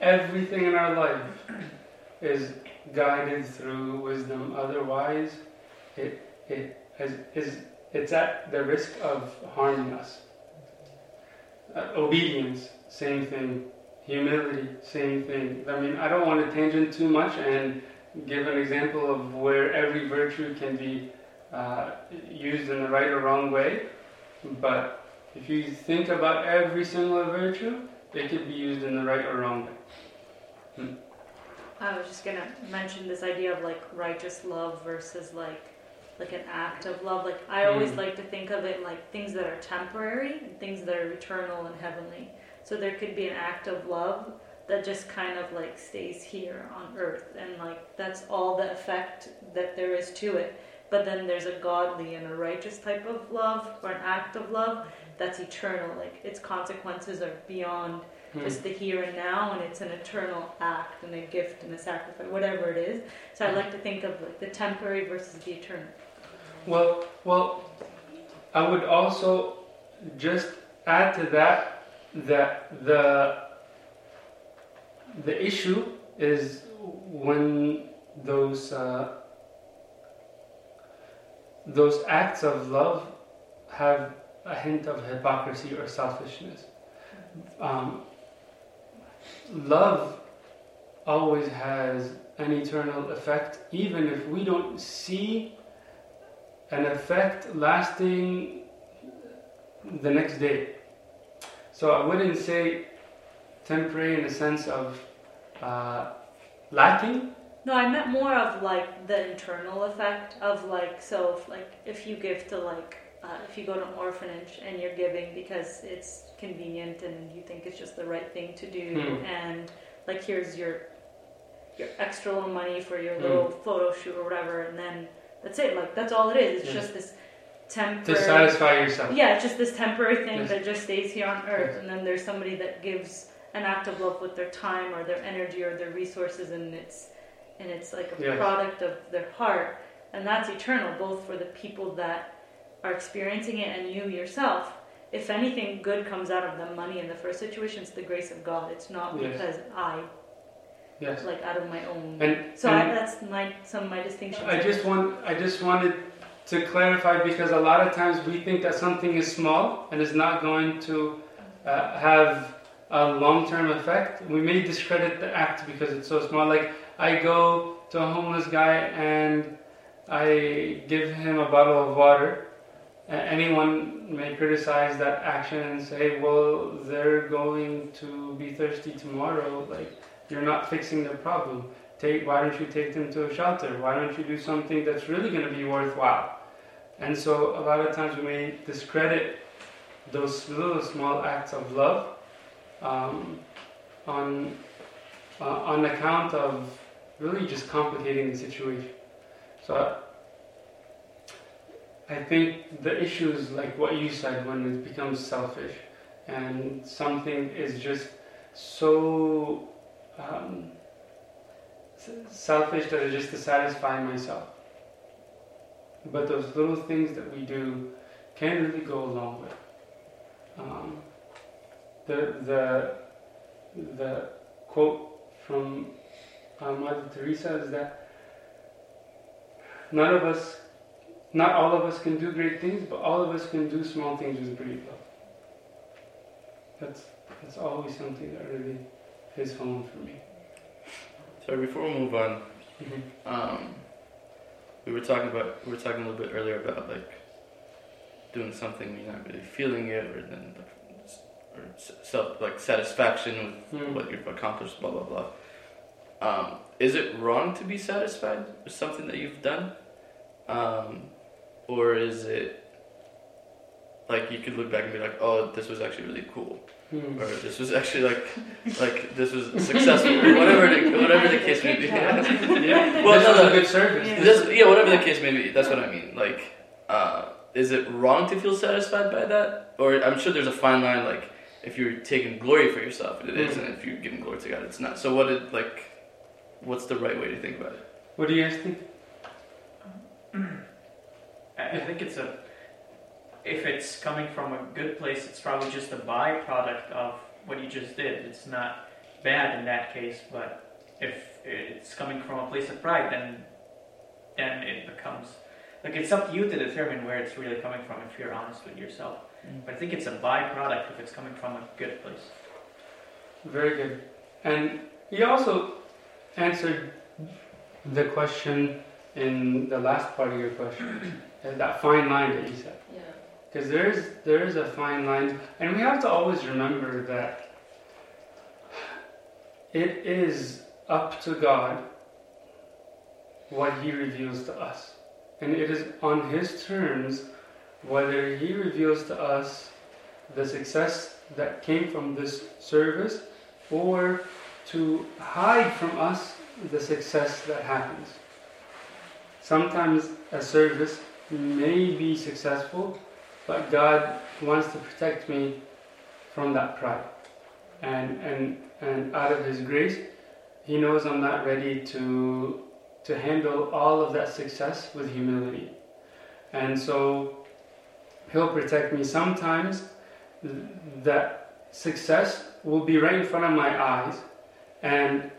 everything in our life [clears throat] is guided through wisdom. Otherwise, it it is, is it's at the risk of harming us. Uh, obedience, same thing. Humility, same thing. I mean, I don't want to tangent too much and give an example of where every virtue can be uh, used in the right or wrong way, but if you think about every single virtue, it could be used in the right or wrong way. I was just gonna mention this idea of like righteous love versus like like an act of love. Like I always Mm. like to think of it like things that are temporary and things that are eternal and heavenly. So there could be an act of love that just kind of like stays here on earth and like that's all the effect that there is to it. But then there's a godly and a righteous type of love or an act of love that's eternal. Like its consequences are beyond Hmm. just the here and now and it's an eternal act and a gift and a sacrifice whatever it is so i like to think of like the temporary versus the eternal Well, well, I would also just add to that that the the issue is when those uh, those acts of love have a hint of hypocrisy or selfishness. Um, love always has an eternal effect, even if we don't see an effect lasting the next day. So I wouldn't say temporary in the sense of uh, lacking. No, I meant more of like the internal effect of like so if like if you give to like uh, if you go to an orphanage and you're giving because it's convenient and you think it's just the right thing to do Hmm. and like here's your your extra little money for your Hmm. little photo shoot or whatever and then that's it like that's all it is it's Yeah. just this To temporary satisfy yourself. yeah it's just this temporary thing Yes. that just stays here on earth Yes. and then there's somebody that gives an act of love with their time or their energy or their resources and it's and it's like a product of their heart and that's eternal both for the people that are experiencing it and you yourself if anything good comes out of the money in the first situation it's the grace of god it's not Yes. because i Yes. like out of my own And so and I, that's my some of my distinctions I just want I just wanted to clarify because a lot of times we think that something is small and is not going to uh, have a long-term effect. We may discredit the act because it's so small. Like I go to a homeless guy and I give him a bottle of water. Anyone may criticize that action and say, "Well, they're going to be thirsty tomorrow." Like you're not fixing their problem take why don't you take them to a shelter why don't you do something that's really going to be worthwhile and so a lot of times we may discredit those little small acts of love um, on uh, on account of really just complicating the situation so I think the issue is like what you said when it becomes selfish and something is just so um, selfish that is just to satisfy myself. But those little things that we do can really go a long way. Um, the the the quote from uh, Mother Teresa is that none of us, not all of us can do great things, but all of us can do small things with great love. That's that's always something that really hits home for me. So before we move on, um, we were talking about we were talking a little bit earlier about like doing something you're not really feeling it, or then or self like satisfaction with Hmm. what you've accomplished, blah blah blah. Um, is it wrong to be satisfied with something that you've done, um, or is it like you could look back and be like, oh, this was actually really cool, Hmm. or this was actually like like this was successful, or whatever the, whatever the case may be. [laughs] Yeah, Well, this no, was no. a good service. Yeah. This, yeah, whatever the case may be. That's what I mean. Like, uh, is it wrong to feel satisfied by that? Or I'm sure there's a fine line. Like, if you're taking glory for yourself, it is, Mm. and if you're giving glory to God, it's not. So, what it like? What's the right way to think about it? What do you guys think? [clears throat] I I think it's a. If it's coming from a good place, it's probably just a byproduct of what you just did. It's not bad in that case, but if it's coming from a place of pride, then then it becomes like it's up to you to determine where it's really coming from if you're honest with yourself. Mm. But I think it's a byproduct if it's coming from a good place. Very good. And you also answered the question in the last part of your question, [clears throat] that fine line that you said. Yeah. Because there is there is a fine line, and we have to always remember that it is up to God what He reveals to us, and it is on His terms whether He reveals to us the success that came from this service, or to hide from us the success that happens. Sometimes a service may be successful, but God wants to protect me from that pride. And, and, and out of His grace, He knows I'm not ready to, to handle all of that success with humility. And so He'll protect me. Sometimes that success will be right in front of my eyes, and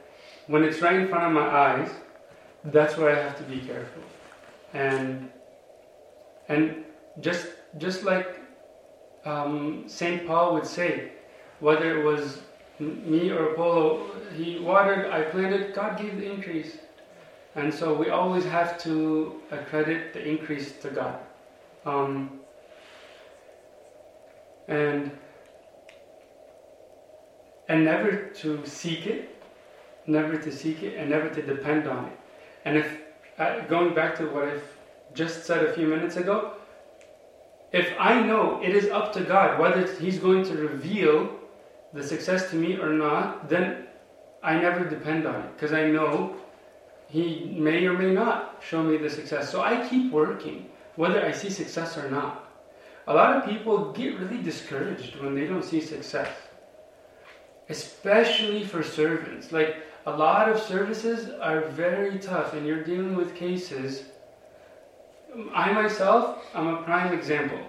when it's right in front of my eyes, that's where I have to be careful. And and just just like um, Saint Paul would say, whether it was me or Apollo, he watered, I planted, God gave the increase. And so we always have to accredit the increase to God. Um, and and never to seek it, never to seek it, and never to depend on it. And if uh, going back to what I've just said a few minutes ago, if I know it is up to God whether He's going to reveal the success to me or not, then I never depend on it because I know He may or may not show me the success. So I keep working whether I see success or not. A lot of people get really discouraged when they don't see success, especially for servants. Like a lot of services are very tough, and you're dealing with cases. I myself, I'm a prime example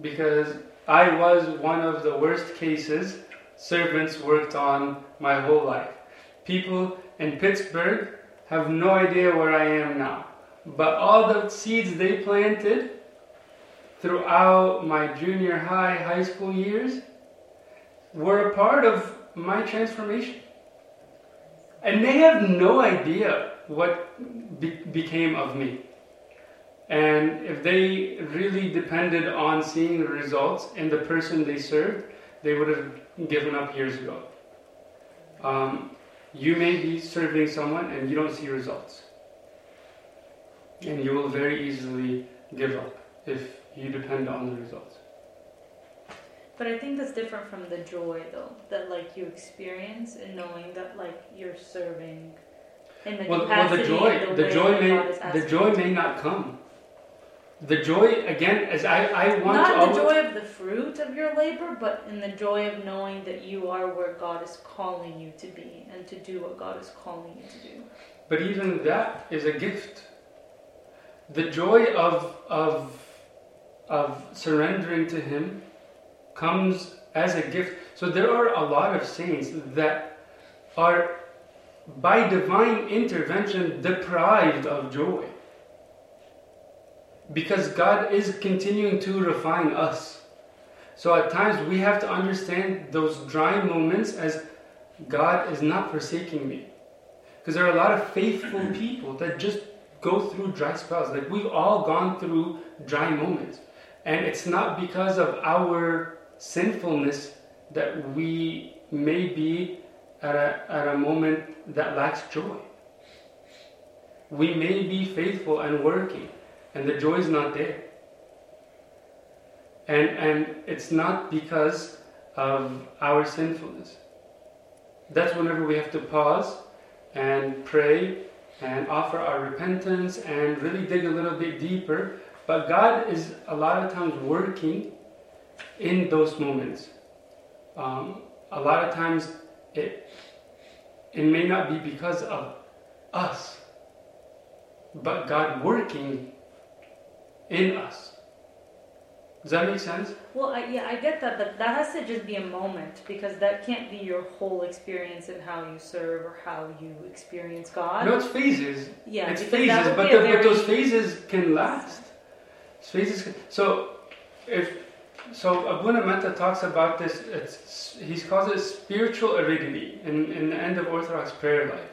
because I was one of the worst cases servants worked on my whole life. People in Pittsburgh have no idea where I am now. But all the seeds they planted throughout my junior high, high school years were a part of my transformation. And they have no idea what be- became of me. And if they really depended on seeing the results in the person they served, they would have given up years ago. Um, you may be serving someone and you don't see results. And you will very easily give up if you depend on the results. But I think that's different from the joy, though, that like you experience in knowing that like you're serving in the Well, well the joy, and the joy may, the joy may not come. The joy again, as I, I want Not to the always, joy of the fruit of your labor, but in the joy of knowing that you are where God is calling you to be and to do what God is calling you to do. But even that is a gift. The joy of, of, of surrendering to Him comes as a gift. So there are a lot of saints that are, by divine intervention, deprived of joy. Because God is continuing to refine us. So at times we have to understand those dry moments as God is not forsaking me. Because there are a lot of faithful people that just go through dry spells. Like we've all gone through dry moments. And it's not because of our sinfulness that we may be at a, at a moment that lacks joy. We may be faithful and working, and the joy is not there. And, and it's not because of our sinfulness. That's whenever we have to pause and pray and offer our repentance and really dig a little bit deeper. But God is a lot of times working in those moments. Um, a lot of times it, it may not be because of us, but God working in us. Does that make sense? Well, I, yeah, I get that, but that has to just be a moment because that can't be your whole experience in how you serve or how you experience God. No, it's phases. yeah, it's phases, but, the, but those phases can last. Phases. Can, so, if so, Abuna Matta talks about this. He calls it spiritual aridity in, in the end of Orthodox prayer life.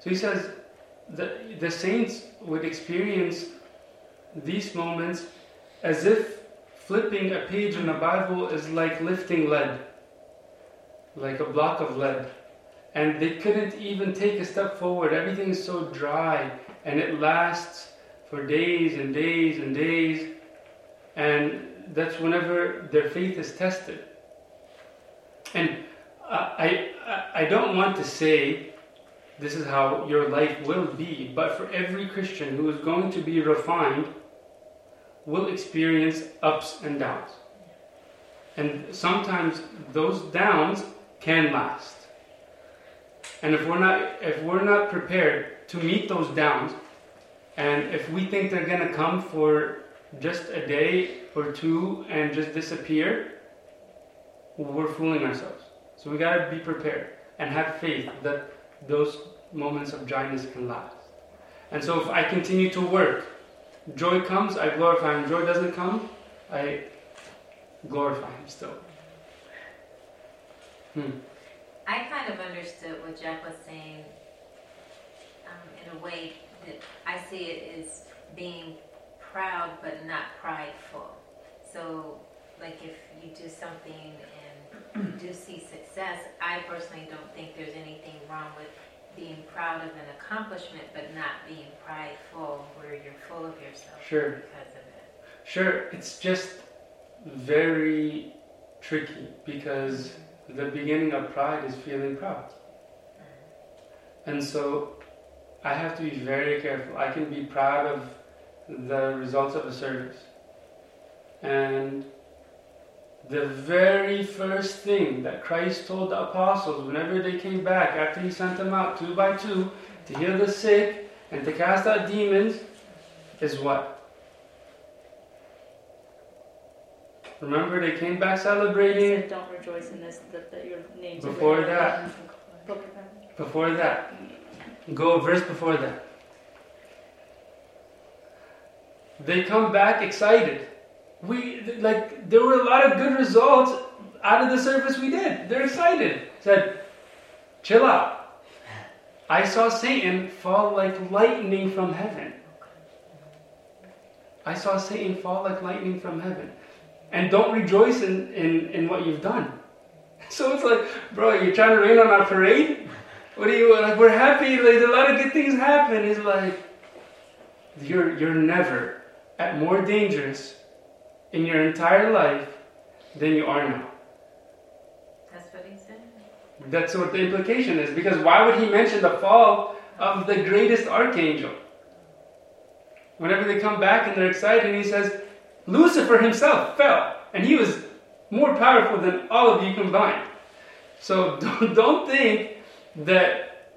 So he says the the saints would experience these moments as if flipping a page in the Bible is like lifting lead, like a block of lead and they couldn't even take a step forward. Everything is so dry, and it lasts for days and days and days, and that's whenever their faith is tested. And I, I, I don't want to say this is how your life will be, but for every Christian who is going to be refined, will experience ups and downs. And sometimes those downs can last. And if we're not if we're not prepared to meet those downs, and if we think they're gonna come for just a day or two and just disappear, we're fooling ourselves. So we gotta be prepared and have faith that those moments of dryness can last. And so if I continue to work, joy comes, I glorify him. Joy doesn't come, I glorify him still. Hmm. I kind of understood what Jack was saying um, in a way that I see it as being proud but not prideful. So, like if you do something and you do see success, I personally don't think there's anything wrong with being proud of an accomplishment, but not being prideful, where you're full of yourself Sure. because of it. Sure, it's just very tricky because the beginning of pride is feeling proud. Mm-hmm. And so I have to be very careful. I can be proud of the results of a service. And the very first thing that Christ told the apostles whenever they came back after he sent them out two by two to heal the sick and to cast out demons is what? Remember, they came back celebrating. said, don't rejoice in this, that, that your names Before that. the Lamb's book of heaven. Before that, go verse before that. They come back excited. We like there were a lot of good results out of the service we did. They're excited. Said, chill out. I saw Satan fall like lightning from heaven. I saw Satan fall like lightning from heaven. And don't rejoice in, in, in what you've done. [laughs] So it's like, bro, you're trying to rain on our parade? What are you like? We're happy. Like a lot of good things happen. He's like, you're you're never at more dangerous in your entire life than you are now. That's what he said. That's what the implication is. Because why would he mention the fall of the greatest archangel? Whenever they come back and they're excited, and he says, Lucifer himself fell, and he was more powerful than all of you combined. So [laughs] don't, don't think that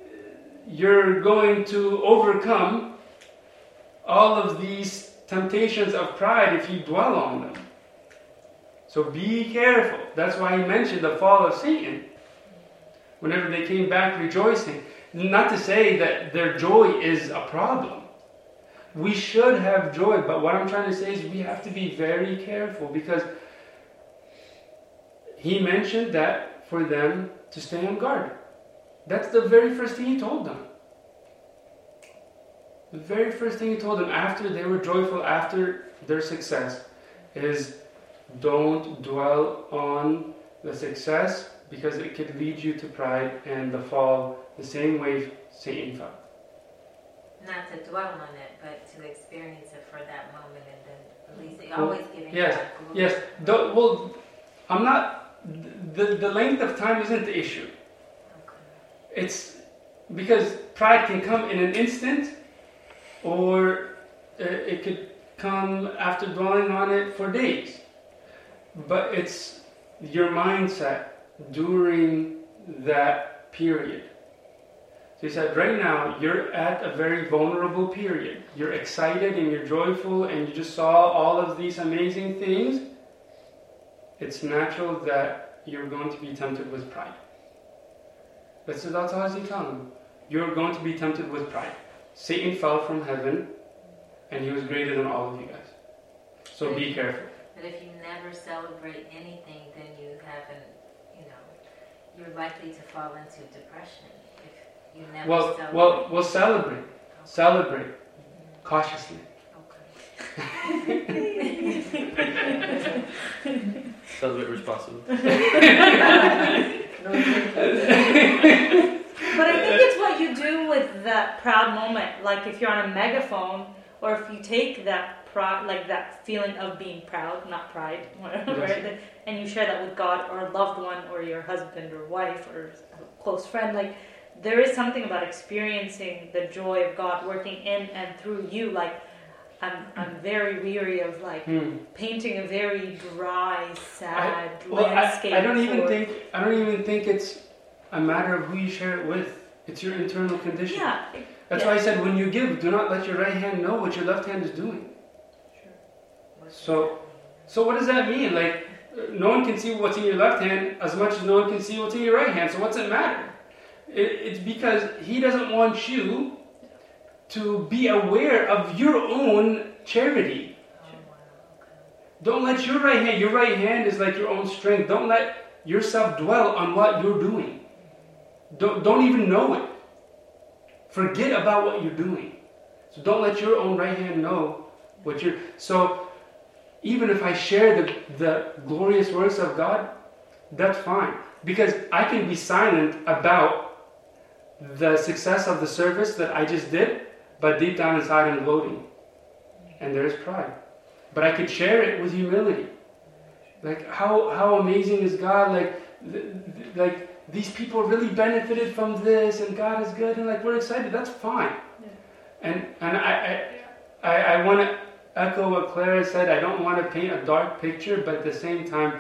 you're going to overcome all of these temptations of pride if you dwell on them. So be careful. That's why he mentioned the fall of Satan. Whenever they came back rejoicing. Not to say that their joy is a problem. We should have joy, but what I'm trying to say is we have to be very careful because he mentioned that for them to stay on guard. That's the very first thing he told them. The very first thing he told them after they were joyful, after their success, is don't dwell on the success because it could lead you to pride and the fall the same way Satan fell. Not to dwell on it, but to experience it for that moment and then release it. Well, Always giving yes, God. Yes, the, well, I'm not, the, the length of time isn't the issue. Okay. It's because pride can come in an instant or uh, it could come after dwelling on it for days. But it's your mindset during that period. So he said, right now, you're at a very vulnerable period. You're excited and you're joyful and you just saw all of these amazing things. It's natural that you're going to be tempted with pride. That's, that's all he's telling. You're going to be tempted with pride. Satan fell from heaven and he was greater than all of you guys. So be careful. But if you never celebrate anything, then you haven't, you know, you're likely to fall into depression if you never Well, celebrate. well, we'll celebrate. Celebrate cautiously. Okay. Celebrate responsibly. [laughs] [laughs] [laughs] But I think it's what you do with that proud moment. Like if you're on a megaphone, or if you take that pride, like that feeling of being proud, not pride, [laughs] whatever, Yes. right? And you share that with God or a loved one, or your husband or wife or a close friend. Like there is something about experiencing the joy of God working in and through you. Like I'm, I'm very weary of like Hmm. painting a very dry, sad Well, landscape. I don't even think I don't even think it's a matter of who you share it with. It's your internal condition. Yeah, That's why I said when you give, do not let your right hand know what your left hand is doing. What's So- So what does that mean? Like no one can see what's in your left hand as much as no one can see what's in your right hand. So what's it matter? It, it's because he doesn't want you to be aware of your own charity. Don't let your right hand, your right hand is like your own strength. Don't let yourself dwell on what you're doing. Don't, don't even know it. Forget about what you're doing. So don't let your own right hand know what you're. So even if I share the, the glorious works of God, that's fine. Because I can be silent about the success of the service that I just did, but deep down inside I'm gloating. And there's pride. But I could share it with humility. Like, how, how amazing is God? Like, like, these people really benefited from this, and God is good, and like, we're excited. That's fine. Yeah. And, and I, I, I, I want to echo what Clara said. I don't want to paint a dark picture, but at the same time,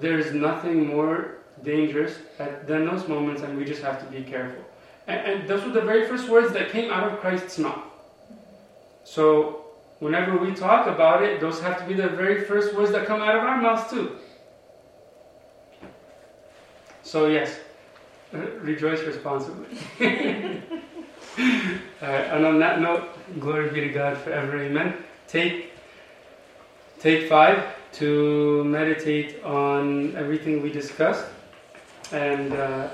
there's nothing more dangerous at, than those moments, and we just have to be careful. And, and those were the very first words that came out of Christ's mouth. So, whenever we talk about it, those have to be the very first words that come out of our mouths, too. So, yes, rejoice responsibly. [laughs] Uh, and on that note, glory be to God forever. Amen. Take, take five to meditate on everything we discussed. And uh,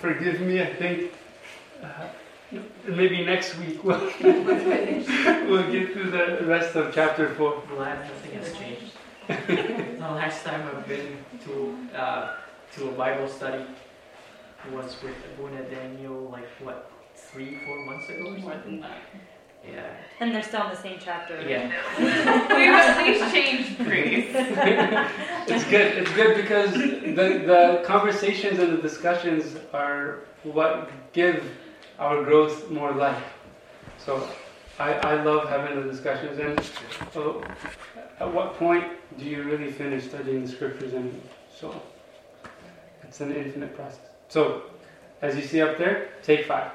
forgive me, I think uh, maybe next week we'll, [laughs] we'll get through the rest of chapter 4. Glad nothing has changed. [laughs] the last time I've been to uh, to a Bible study was with Abuna Daniel, like what, three, four months ago or something? Yeah. And they're still in the same chapter. right? Yeah. [laughs] We've at least changed priests. [laughs] it's good. It's good because the, the conversations and the discussions are what give our growth more life. So I, I love having the discussions. And so at what point do you really finish studying the scriptures? And so it's an infinite process. So as you see up there, take five.